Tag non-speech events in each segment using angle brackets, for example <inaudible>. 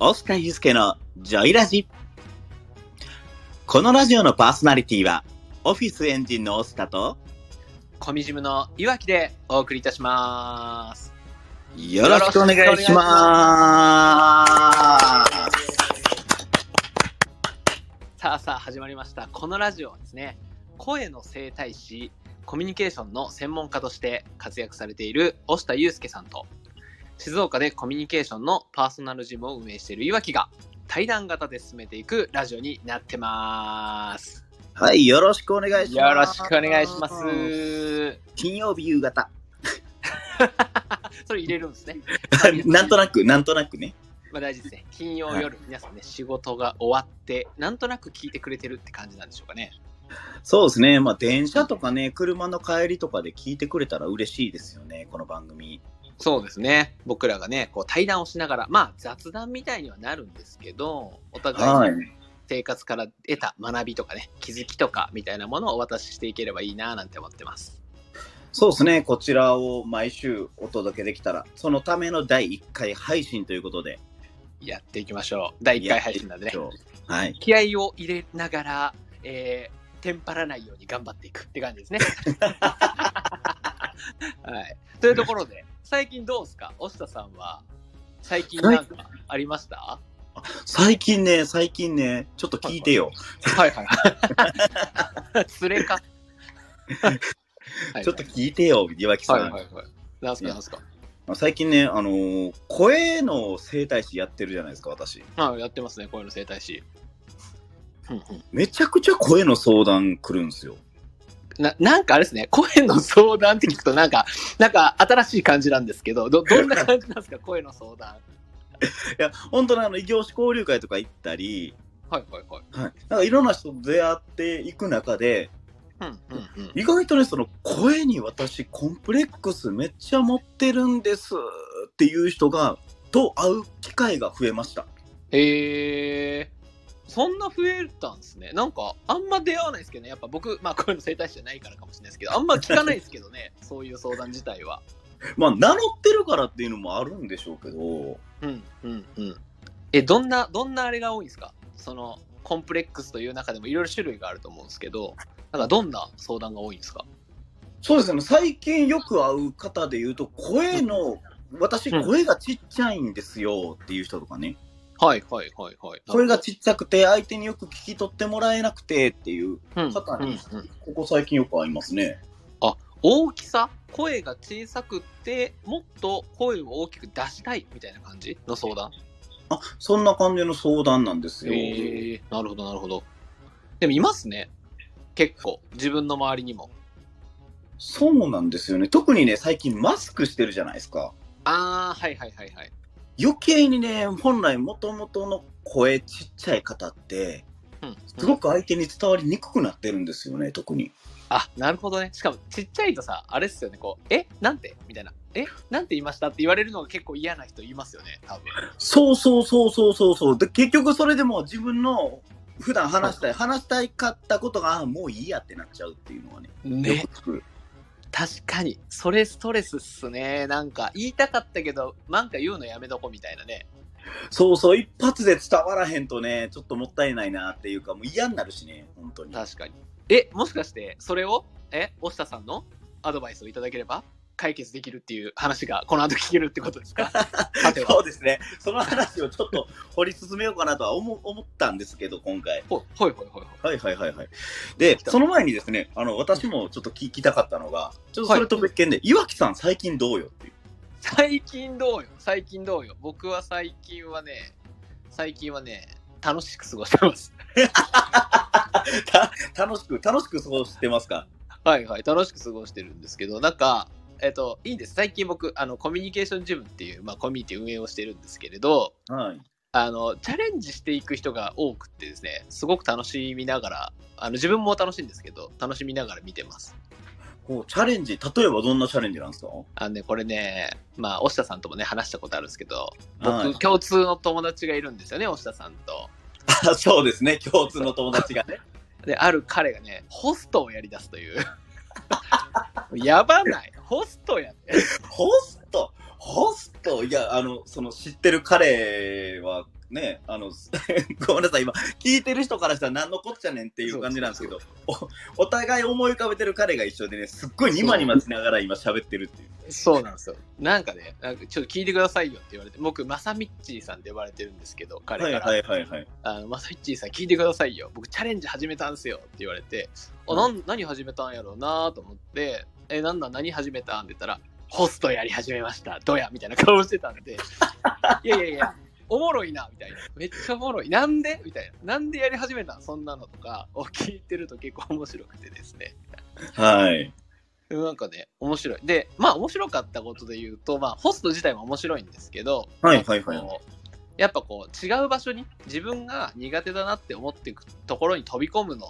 押田祐介のジョイラジ。このラジオのパーソナリティは、オフィスエンジンの押田と、コミジムのいわきでお送りいたします。よろしくお願いします。さあさあ始まりました。このラジオはですね、声の整体師、コミュニケーションの専門家として活躍されている押田祐介さんと、静岡でコミュニケーションのパーソナルジムを運営しているいわきが、対談型で進めていくラジオになってます。はい、よろしくお願いします。よろしくお願いします。金曜日夕方。<laughs> それ入れるんですね。<laughs> なんとなく、なんとなくね。まあ大事ですね。金曜夜、皆さんね、仕事が終わって、なんとなく聞いてくれてるって感じなんでしょうかね。そうですね。まあ、電車とかね、車の帰りとかで聞いてくれたら嬉しいですよね、この番組。そうですね。僕らがね、こう対談をしながら、まあ雑談みたいにはなるんですけど、お互いに生活から得た学びとかね、気づきとかみたいなものをお渡ししていければいいななんて思ってます。そうですね。こちらを毎週お届けできたら、そのための第1回配信ということで。やっていきましょう。第1回配信なんでね。はい。気合を入れながら、えー、テンパらないように頑張っていくって感じですね。<laughs> はい。というところで、最近どうですか？押田さんは、最近なんかありました？最近ね、最近ね、ちょっと聞いてよ。はいはいはい。<laughs> それか。ちょっと聞いてよ、岩木さん。はいはいはい。すかなんすか？最近ね、あのー声の整体師やってるじゃないですか、私。はい、やってますね、声の整体師。うんうんめちゃくちゃ声の相談来るんですよ。ななんかあれですね、<laughs> 声の相談って聞くと、なんか、なんか新しい感じなんですけど、どどんな感じなんですか、<laughs> 声の相談。いや、本当にあの、異業種交流会とか行ったり、はいはいはい。はい。なんかいろんな人と出会っていく中で、うんうんうん。意外とね、その声に私コンプレックスめっちゃ持ってるんですっていう人が、と会う機会が増えました。へえ。そんな増えたんですね。なんか、あんま出会わないですけどね。やっぱ僕、まあ、声の整体師じゃないからかもしれないですけど、あんま聞かないですけどね。<laughs> そういう相談自体は。まあ、名乗ってるからっていうのもあるんでしょうけど、うんうんうん。え、どんな、どんなあれが多いんですか？その、コンプレックスという中でもいろいろ種類があると思うんですけど、なんかどんな相談が多いんですか？そうですね、最近よく会う方で言うと、声の、私、うん声がちっちゃいんですよっていう人とかね、はいはいはいはい。声がちっちゃくて、相手によく聞き取ってもらえなくてっていううん方に、うんうんここ最近よく会いますね。大きさ？声が小さくて、もっと声を大きく出したいみたいな感じの相談？あ、そんな感じの相談なんですよ。へえなるほどなるほど。でもいますね。結構。自分の周りにも。そうなんですよね。特にね、最近マスクしてるじゃないですか。ああ、はいはいはいはい。余計にね、本来元々の声ちっちゃい方って、うん。すごく相手に伝わりにくくなってるんですよね、特に。あ、なるほどね。しかもちっちゃいとさ、あれっすよね、こう、え？なんて？みたいな。え？なんて言いました？って言われるのが結構嫌な人いますよね、多分。そうそうそうそうそうそう。で、結局それでも自分の普段話したい、話したいかったことが、あもういいやってなっちゃうっていうのはね、よね。く聞く。確かに。それストレスっすね。なんか、言いたかったけど、なんか言うのやめとこみたいなね。そうそう、一発で伝わらへんとね、ちょっともったいないなっていうか、もう嫌になるしね、本当に。確かに。え、もしかして、それを、え、押田さんのアドバイスをいただければ、解決できるっていう話が、この後聞けるってことですか？<laughs> そうですね。その話をちょっと掘り進めようかなとは思 <laughs> 思ったんですけど、今回。ほはいはいはいはい。はいはいはいはい。で、その前にですね、あの、私もちょっと聞きたかったのが、ちょっとそれと別件で、岩木さん最近どうよっていう。最近どうよ？最近どうよ？僕は最近はね、最近はね、楽しく過ごしてます。<laughs> た楽しく、楽しく過ごしてますか？はいはい、楽しく過ごしてるんですけど、なんか、えっと、いいんです。最近僕、あの、コミュニケーションジムっていう、まあ、コミュニティ運営をしてるんですけれど、はい。あの、チャレンジしていく人が多くてですね、すごく楽しみながら、あの、自分も楽しいんですけど、楽しみながら見てます。こう、チャレンジ、例えばどんなチャレンジなんですか？あのね、これね、まあ、押田さんともね、話したことあるんですけど、僕、はい共通の友達がいるんですよね、押田さんと。あそうですね、共通の友達がね。<laughs> で、ある彼がね、ホストをやり出すという。<laughs> やばない。ホストやね。ホスト？ホスト？いや、あの、その知ってる彼は、ね、あの、<laughs> ごめんなさい、今、聞いてる人からしたら何のこっちゃねんっていう感じなんですけど、おお互い思い浮かべてる彼が一緒でね、すっごいニマニマしながら今喋ってるっていう。そうなんですよ。なんかね、なんかちょっと聞いてくださいよって言われて、僕、まさみっちーさんって呼ばれてるんですけど、彼から。はいはいはいはい。あのまさみっちーさん聞いてくださいよ。僕、チャレンジ始めたんすよって言われて、あ、なん何始めたんやろうなと思って、え、なんだ、何始めた？んって言ったら、ホストやり始めました。どや？みたいな顔してたんで、<laughs> いやいやいや、おもろいなみたいな。めっちゃおもろい。なんで？みたいな。なんでやり始めたんそんなのとかを聞いてると結構面白くてですね。はい。なんかね、面白い。で、まあ面白かったことで言うと、まあホスト自体も面白いんですけど、はいはいはいやっぱこう違う場所に自分が苦手だなって思っていくところに飛び込むの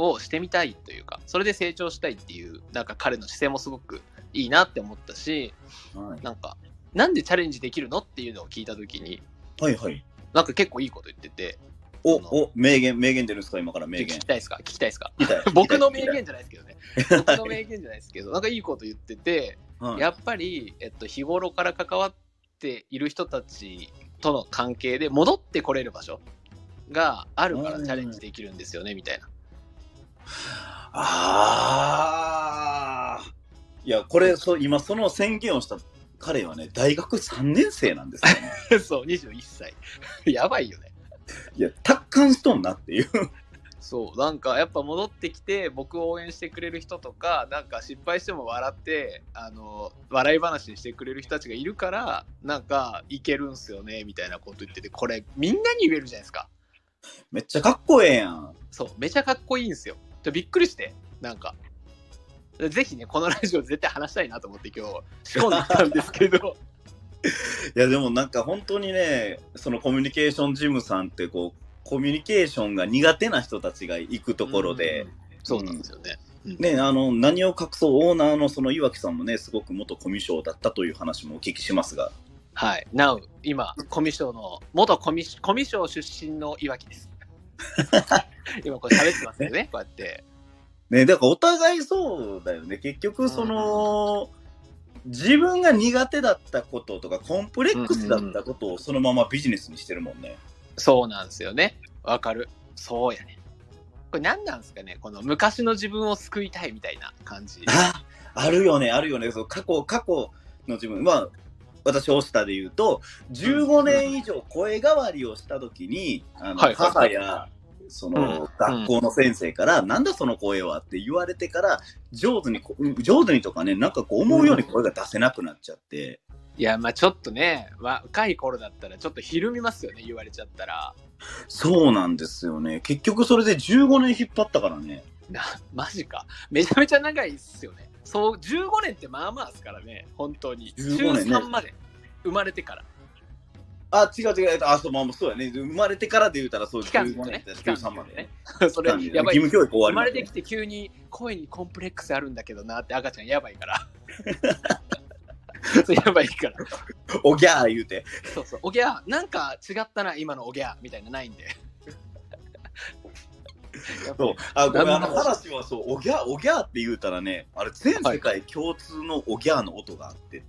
をしてみたいというか、それで成長したいっていう、なんか彼の姿勢もすごくいいなって思ったし、はいなんか、なんでチャレンジできるのっていうのを聞いたときに、はいはい。なんか結構いいこと言ってて、お、お、名言、名言出るんですか？今から名聞言。きたいですか？聞きたいですか？<laughs> 僕の名言じゃないですけどね。<laughs> 僕の名言じゃないですけど、なんかいいこと言ってて、はいやっぱり、えっと、日頃から関わっている人たちとの関係で戻ってこれる場所があるからチャレンジできるんですよね、みたいな。ああ。いや、これ、そう、今その宣言をした彼はね、大学3年生なんですよね。<laughs> そう、21歳。<laughs> やばいよね。いや、達観しとんなっていう。そう、なんかやっぱ戻ってきて、僕を応援してくれる人とか、なんか失敗しても笑って、あの、笑い話にしてくれる人たちがいるから、なんかいけるんすよね、みたいなこと言ってて、これみんなに言えるじゃないですか。めっちゃかっこええやん。そう、めちゃかっこいいんですよ。でびっくりして、なんか。ぜひね、このラジオ絶対話したいなと思って今日仕込んできたんですけど、<laughs> いや、でもなんか本当にね、そのコミュニケーションジムさんってこう、コミュニケーションが苦手な人たちが行くところでうん、そうなんですよね。うんね、あの、何を隠そう、オーナーのその岩木さんもね、すごく元コミュ障だったという話もお聞きしますが、はい。なお、今、コミュ障の、元コミュコミュ障出身のいわきです。<laughs> 今これ喋ってますよね、こうやって。ね、だからお互いそうだよね。結局、その、自分が苦手だったこととか、コンプレックスだったことをそのままビジネスにしてるもんね。そうなんですよね。わかる。そうやね。これ何なんですかね？この昔の自分を救いたいみたいな感じ。あ、あるよね、あるよね。そう過去、過去の自分。まあ、私、オスタで言うと、15年以上声変わりをしたときに、あの、母や、その、学校の先生から、なんだその声はって言われてから、上手に上手にとかね、なんかこう思うように声が出せなくなっちゃって、いや、まあちょっとね、若い頃だったらちょっとひるみますよね、言われちゃったら。そうなんですよね。結局それで15年引っ張ったからね。な、マジか。めちゃめちゃ長いっすよね。そう、15年ってまあまあですからね、本当に。15年ね中3まで。生まれてから。あ、違う違う。あ、そう、まあ、そうやね。生まれてからで言うたら、そう、期間15でね年。期間13までね。ね。<laughs> それ、やばい。義務教育終わ生りまでまれてきて急に声にコンプレックスあるんだけどなって赤ちゃんやばいから。<laughs> そうやばいから。おぎゃー言うて。そうそう。おぎゃー、なんか違ったな、今のおぎゃーみたいなないんで。そう。あ、ごめん、あの何の話話はそう、おぎゃー、おぎゃーって言うたらね、あれ、全世界共通のおぎゃーの音があって。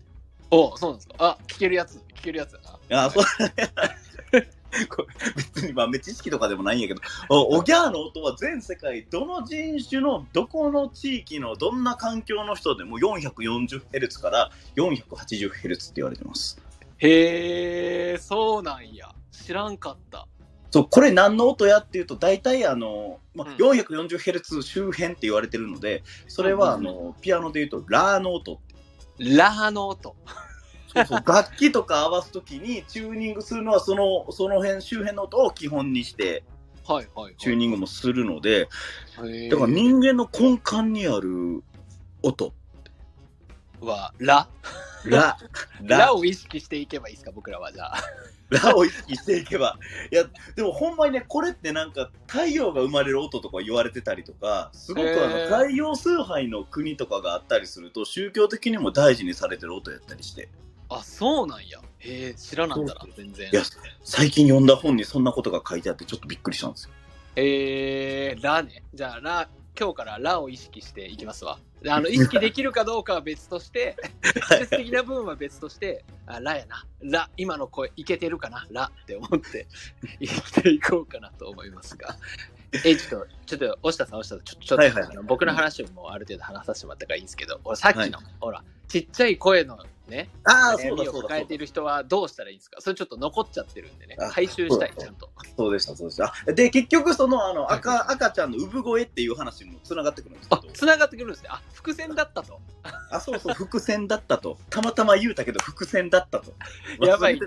おそうなんですか。あ、聞けるやつ、聞けるやつだな。あ、そう <laughs> これ別に豆知識とかでもないんやけど、おおぎゃーの音は全世界、どの人種の、どこの地域の、どんな環境の人でも 440Hz から 480Hz って言われてます。へえ、そうなんや。知らんかった。そう、これ何の音やっていうと、大体あの、まあうん 440Hz 周辺って言われてるので、それはあうんの、ピアノで言うと、ラーの音。ラーの音。そうそう、楽器とか合わすときにチューニングするのは、その、その辺、周辺の音を基本にして、はいはい、はい。チューニングもするので、だから人間の根幹にある音、は、ララ、ラ <laughs> を意識していけばいいですか、僕らはじゃあ。<laughs> ラを意識していけば。いや、でもほんまにね、これってなんか太陽が生まれる音とか言われてたりとか、すごくあの太陽崇拝の国とかがあったりすると、宗教的にも大事にされてる音やったりして。あ、そうなんや。へえ、知らなんだな、全然い。や、最近読んだ本にそんなことが書いてあってちょっとびっくりしたんですよ。えー、ラね。じゃあ、ラ、今日からラを意識していきますわ。あの意識できるかどうかは別として、<laughs> 直接的な部分は別として、あラやな、ラ、今の声いけてるかな、ラって思って生きていこうかなと思いますが。え、ちょっと、ちょっと、押田さん、押田さん、ちょちょっと、はいはい僕の話をもうある程度話させてもらったからいいんですけど、俺さっきの、はいほら、ちっちゃい声のね、ああ、悩みをそうだそうだ抱えている人はどうしたらいいんですか？それちょっと残っちゃってるんでねあ、回収したい、ちゃんと。そうでした、そうでした。あで、結局、その、あの、はい赤、赤ちゃんの産声っていう話もつながってくるんですけど、、あつながってくるんですね。あ、伏線だったと。あ、そうそう、伏線だったと。たまたま言うたけど、伏線だったと。やばい。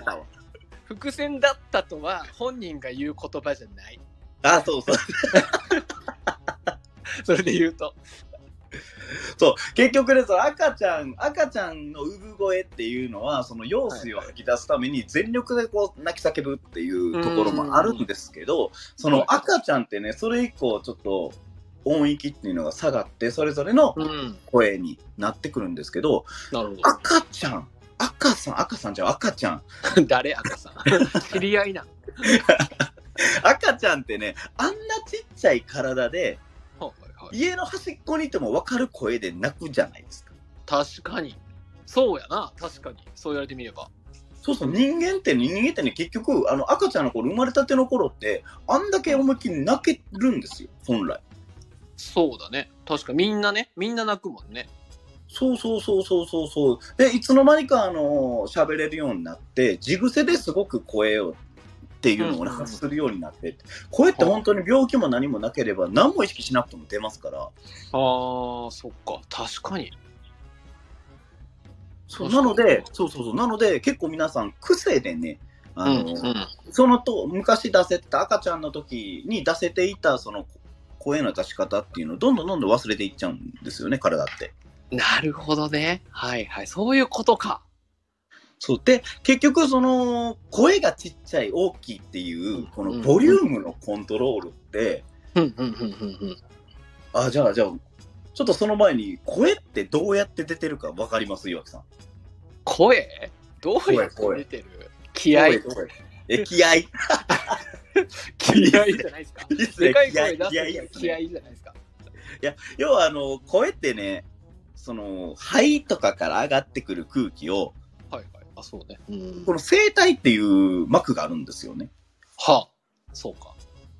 伏線だったとは本人が言う言葉じゃない。あ、そうそう。<laughs> それで言うと。そう、結局ね、その赤ちゃん、赤ちゃんの産声っていうのは、その羊水を吐き出すために全力でこう泣き叫ぶっていうところもあるんですけど、その赤ちゃんってね、それ以降ちょっと音域っていうのが下がって、それぞれのうん。声になってくるんですけど、なるほ赤ちゃん、赤さん、赤さんじゃう赤ちゃん。ど。<laughs> 誰赤さん？<laughs> 知り合いな。<laughs> 赤ちゃんってね、あんなちっちゃい体で、はいはい家の端っこにいても分かる声で泣くじゃないですか。確かに。そうやな。確かに。そう言われてみれば。そうそう、人間って、人間ってね、結局、あの、赤ちゃんの頃、生まれたての頃って、あんだけ思いっきり泣けるんですよ、本来。そうだね。確かみんなね。みんな泣くもんね。そうそうそうそうそうそう。で、いつの間にか、あの、喋れるようになって、地癖ですごく声を、っていうのをねうん発するようになって、声って本当に病気も何もなければ、何も意識しなくても出ますから、あー、そっか。確かに。そうなので、そうそうそう、なので、結構皆さん、癖でね、あの、うんうんそのと、昔出せてた赤ちゃんの時に出せていた、その、声の出し方っていうのをどんどんどんどん忘れていっちゃうんですよね、体って。なるほどね。はいはい。そういうことか。そう。で、結局、その、声がちっちゃい、大きいっていう、このボリュームのコントロールって。あ、じゃあ、じゃあ、ちょっとその前に、声ってどうやって出てるか分かります岩木さん。声？どうやって出てる？気合？声声え、気合？気合？じゃないですか。でかい声出す気合には気合じゃないですか。要は、あの、声ってね、その、肺とかから上がってくる空気を。あ、そうね。うんこの声帯っていう膜があるんですよね。はあ、そうか。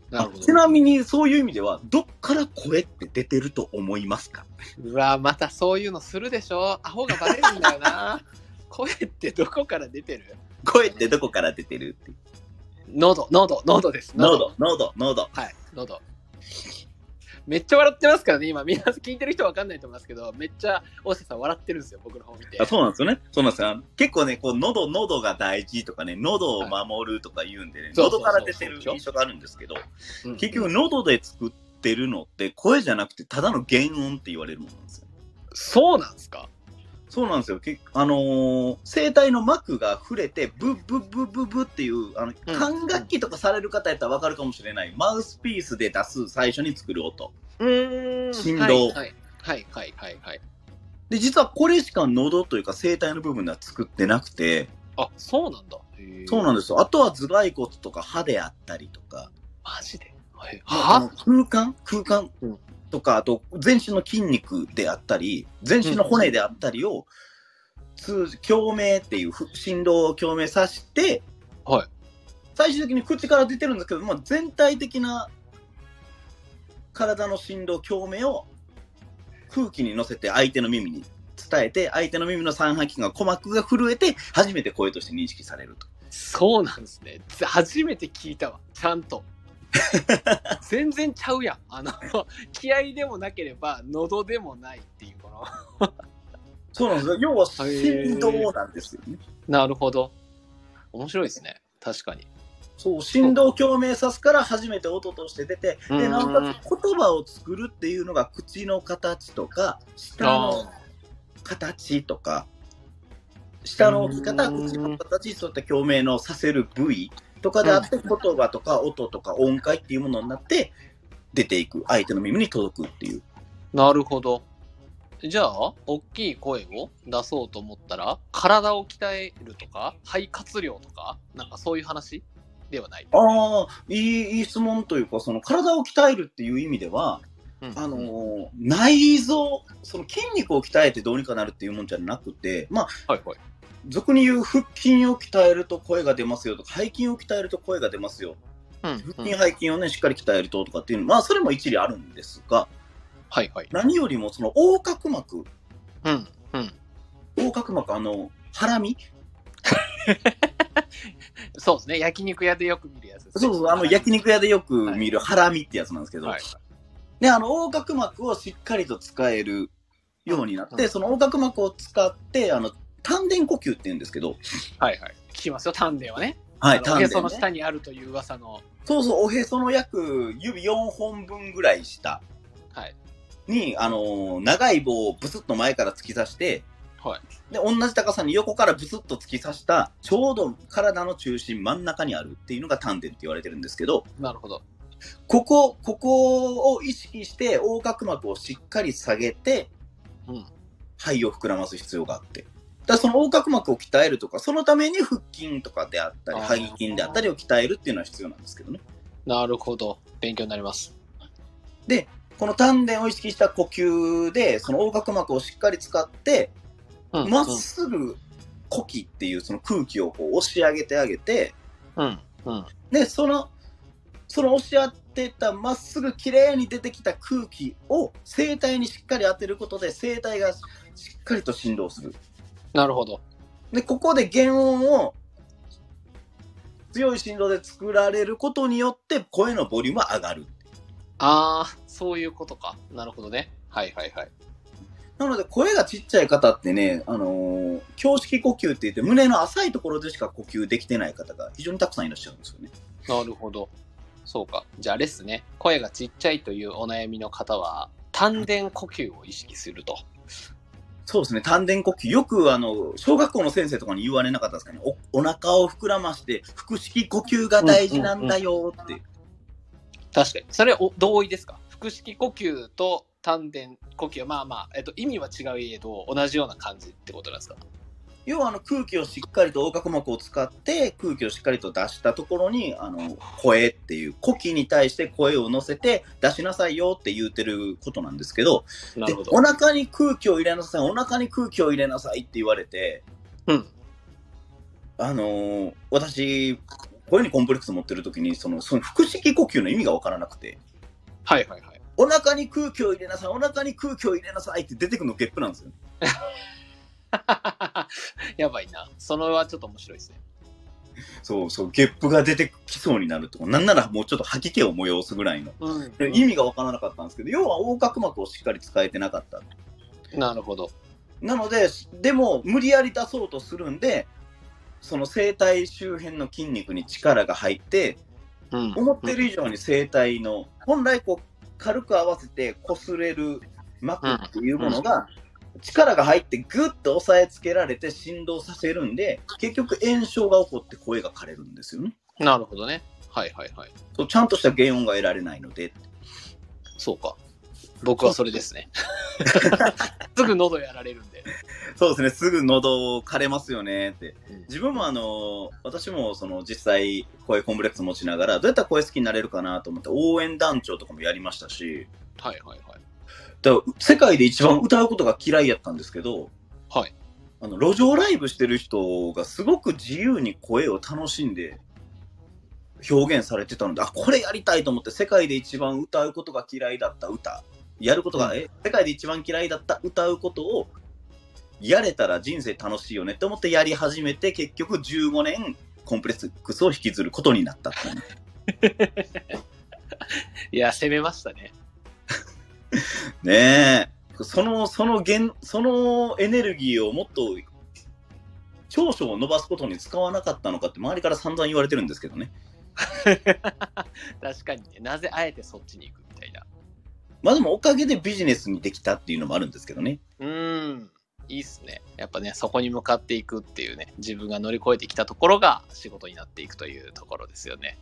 なるほど。ちなみに、そういう意味では、どっから声って出てると思いますか？うわ、またそういうのするでしょ。アホがバレるんだよな。<laughs> 声ってどこから出てる？声ってどこから出てるって。喉、喉、喉です。喉、喉、喉。はい、喉。めっちゃ笑ってますからね、今、皆さん聞いてる人わかんないと思いますけど、めっちゃ大下さん笑ってるんですよ、僕の方見て。あそうなんですよね。そうなんですよ。結構ね、こう、喉、喉が大事とかね、喉を守るとか言うんでね、そうそうそう喉から出てる印象があるんですけど、うん結局、喉で作ってるのって、声じゃなくて、ただの原音って言われるものなんですよ。そうなんですか？そうなんですよ。けあのー声帯の膜が触れて、ブッブッブッブッブッっていう、あの、管楽器とかされる方やったらわかるかもしれない、マウスピースで出す最初に作る音。うーん。振動はいはいはいはいはいはい。で、実はこれしか喉というか声帯の部分では作ってなくて、あ、そうなんだ。そうなんですよ。あとは頭蓋骨とか歯であったりとか、マジで？はいは？空間？空間？うんとか、あと全身の筋肉であったり、全身の骨であったりを、通じ共鳴っていうふ振動を共鳴させて、はい最終的に口から出てるんですけど、まあ、全体的な体の振動共鳴を空気に乗せて相手の耳に伝えて、相手の耳の三半規が鼓膜が震えて、初めて声として認識されると。そうなんですね。ぜ初めて聞いたわ。ちゃんと。<laughs> 全然ちゃうやん。あの、<laughs> 気合でもなければ、喉でもないっていう、この。そうなんですよ。要は振動なんですよね。なるほど。面白いですね。確かに。そう、振動を共鳴さすから初めて音として出て、で、うんなおかつ言葉を作るっていうのが口の形とか、舌の形とか、舌の置き方、うん口の形、そういった共鳴のさせる部位とかであって、うん言葉とか音とか音階っていうものになって、出ていく。相手の耳に届くっていう。なるほど。じゃあ、大きい声を出そうと思ったら、体を鍛えるとか、肺活量とか、なんかそういう話ではない？ああ、いい、いい質問というか、その体を鍛えるっていう意味では、うんあのー内臓、その筋肉を鍛えてどうにかなるっていうもんじゃなくて、まあ、はいはい。俗に言う腹筋を鍛えると声が出ますよとか、背筋を鍛えると声が出ますよ。うん、腹筋、うん背筋をね、しっかり鍛えるととかっていうのまあ、それも一理あるんですが、はいはい。何よりもその横隔膜、うん、うん。横隔膜、あの、ハラミ？<laughs> そうですね。焼肉屋でよく見るやつですね。そうそう、あの、焼肉屋でよく見るハラミってやつなんですけど、はい。で、あの、横隔膜をしっかりと使えるようになって、うんその横隔膜を使って、あの、丹田呼吸って言うんですけど、はいはい。聞きますよ、丹田はね。はい、丹田、ね。へその下にあるという噂の。そうそう、おへその約指4本分ぐらい下はい。に、あのー長い棒をブスッと前から突き刺して、はい。で、同じ高さに横からブスッと突き刺した、ちょうど体の中心真ん中にあるっていうのが丹田って言われてるんですけど、なるほど。ここ、ここを意識して横隔膜をしっかり下げて、うん。肺を膨らます必要があって。だその横隔膜を鍛えるとか、そのために腹筋とかであったり、背筋であったりを鍛えるっていうのは必要なんですけどね。なるほど。勉強になります。この丹田を意識した呼吸で、その横隔膜をしっかり使って、うん。まっすぐ呼気っていうその空気をこう押し上げてあげて、うん。うん。で、その、その押し当てたまっすぐ綺麗に出てきた空気を声帯にしっかり当てることで声帯がしっかりと振動する。なるほど。で、ここで原音を強い振動で作られることによって声のボリュームは上がる。ああ、そういうことか。なるほどね。はいはいはい。なので声がちっちゃい方ってね、あのー、胸式呼吸って言って胸の浅いところでしか呼吸できてない方が非常にたくさんいらっしゃるんですよね。なるほど。そうか。じゃあ、あれっすね。声がちっちゃいというお悩みの方は、丹田呼吸を意識すると。そうですね、丹田呼吸。よく、あの、小学校の先生とかに言われなかったですかね。おお腹を膨らまして、腹式呼吸が大事なんだよって。確かに。それお同意ですか？腹式呼吸と丹田呼吸まあまあ、えっと、意味は違うけど、同じような感じってことなんですか？要は、あの、空気をしっかりと横隔膜を使って、空気をしっかりと出したところに、あの、声っていう、呼気に対して声を乗せて、出しなさいよって言うてることなんですけど、でなるほど。お腹に空気を入れなさい、お腹に空気を入れなさいって言われて、うん。あのー私、声にコンプレックス持ってる時に、その、その腹式呼吸の意味がわからなくて、はいはいはい。お腹に空気を入れなさい、お腹に空気を入れなさいって出てくるのゲップなんですよ。<laughs> やばいな。それはちょっと面白いですね。そうそう、ゲップが出てきそうになるとか、なんならもうちょっと吐き気を催すぐらいの。うんで意味がわからなかったんですけど、要は横隔膜をしっかり使えてなかった。なるほど。なので、でも無理やり出そうとするんで、その声帯周辺の筋肉に力が入って、うん。思ってる以上に声帯の、本来こう、軽く合わせて擦れる膜っていうものが、力が入ってグッと押さえつけられて振動させるんで、結局炎症が起こって声が枯れるんですよね。なるほどね。はいはいはい。そうちゃんとした原音が得られないので。そうか。僕はそれですね。<laughs> すぐ喉やられるんで。そうですね、すぐ喉枯れますよねって。うん自分もあの、私もその実際声コンプレックス持ちながら、どうやったら声好きになれるかなと思って応援団長とかもやりましたし、はいはいはい。だから世界で一番歌うことが嫌いやったんですけど、はい。あの、路上ライブしてる人がすごく自由に声を楽しんで表現されてたので、あ、これやりたいと思って世界で一番歌うことが嫌いだった歌、やることが、うんえ、世界で一番嫌いだった歌うことをやれたら人生楽しいよねって思ってやり始めて、結局15年コンプレックスを引きずることになったっていうね <laughs> いや、攻めましたね。ねえ。その、その原、そのエネルギーをもっと長所を伸ばすことに使わなかったのかって周りから散々言われてるんですけどね。<laughs> 確かにね。なぜあえてそっちに行くみたいな。まあでもおかげでビジネスにできたっていうのもあるんですけどね。うーん。いいっすね。やっぱね、そこに向かっていくっていうね、自分が乗り越えてきたところが仕事になっていくというところですよね。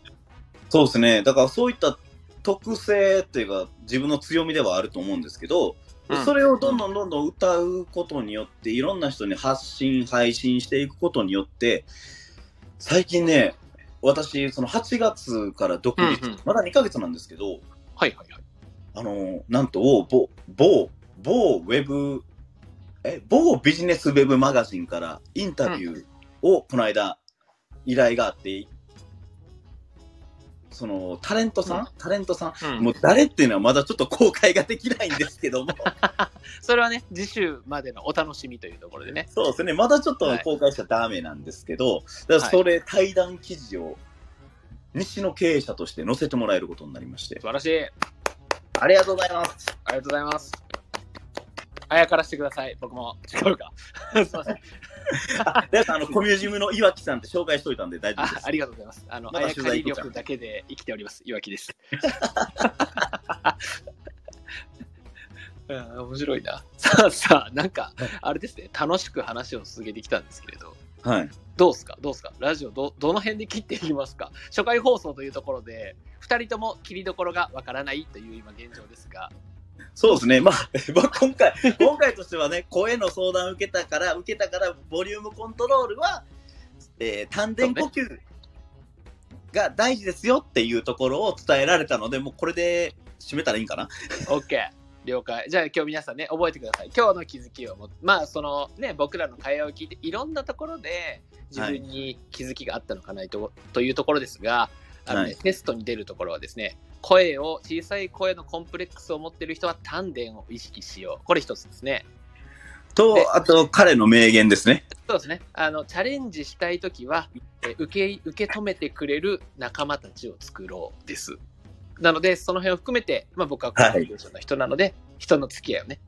そうですね。だからそういった特性っていうか自分の強みではあると思うんですけど、うんそれをどんどんどんどん歌うことによっていろんな人に発信、配信していくことによって、最近ね、私、その8月から独立、うんうんまだ2ヶ月なんですけど、はいはいはい。あの、なんと、某、某、某ウェブ、え、某ビジネスウェブマガジンからインタビューをこの間依頼があって、そのタレントさん、うんタレントさん、うんもう誰っていうのはまだちょっと公開ができないんですけども、<laughs> それはね、次週までのお楽しみというところでね。そうですね、まだちょっと公開しちゃダメなんですけど、だからそれ、対談記事を西の経営者として載せてもらえることになりまして素、晴らしい。ありがとうございます。ありがとうございます。あやからしてください。僕も。違うか。<laughs> すいません。であのコミュジムの岩木さんって紹介しといたんで大丈夫あです。ありがとうございます。あの、まだあやかり力だけで生きております。いわきです。<laughs> うん面白いな。さあさあ、なんか、あれですね、楽しく話を続けてきたんですけれど、はい。どうすか？どうすか？ラジオど、どの辺で切っていきますか？初回放送というところで、2人とも切りどころがわからないという今現状ですが、そうですね。まあ、<laughs> まあ、今回、今回としてはね、声の相談を受けたから、受けたから、ボリュームコントロールは、えー、丹田呼吸が大事ですよっていうところを伝えられたので、もうこれで締めたらいいんかな？OK。了解。じゃあ今日皆さんね、覚えてください。今日の気づきをも、まあそのね、僕らの会話を聞いて、いろんなところで自分に気づきがあったのかなと,、というところですが、あのねはいテストに出るところはですね、声を、小さい声のコンプレックスを持っている人は丹田を意識しよう。これ一つですね。でと、あと、彼の名言ですね。そうですね。あの、チャレンジしたいときは、え受け、受け止めてくれる仲間たちを作ろうです。なので、その辺を含めて、まあ僕はコミュニケーションの人なので、人の付き合いをね、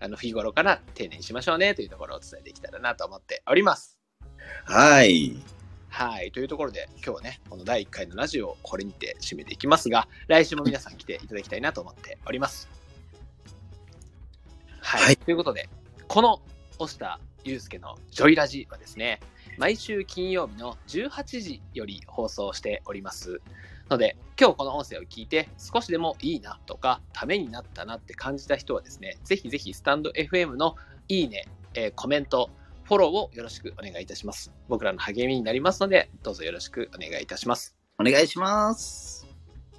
あの、日頃から丁寧にしましょうねというところをお伝えできたらなと思っております。はい。はい。というところで、今日はね、この第1回のラジオをこれにて締めていきますが、来週も皆さん来ていただきたいなと思っております。はい。はいということで、この押田祐介のジョイラジはですね、毎週金曜日の18時より放送しております。ので、今日この音声を聞いて少しでもいいなとか、ためになったなって感じた人はですね、ぜひぜひスタンド FM のいいね、えーコメント、フォローをよろしくお願いいたします。僕らの励みになりますので、どうぞよろしくお願いいたします。お願いします。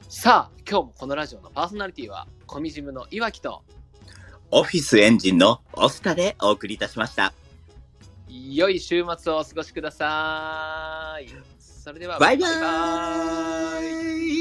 さあ、今日もこのラジオのパーソナリティは、コミジムの岩木と、オフィスエンジンのオスタでお送りいたしました。良い週末をお過ごしください。それでは、バイババイバイーイ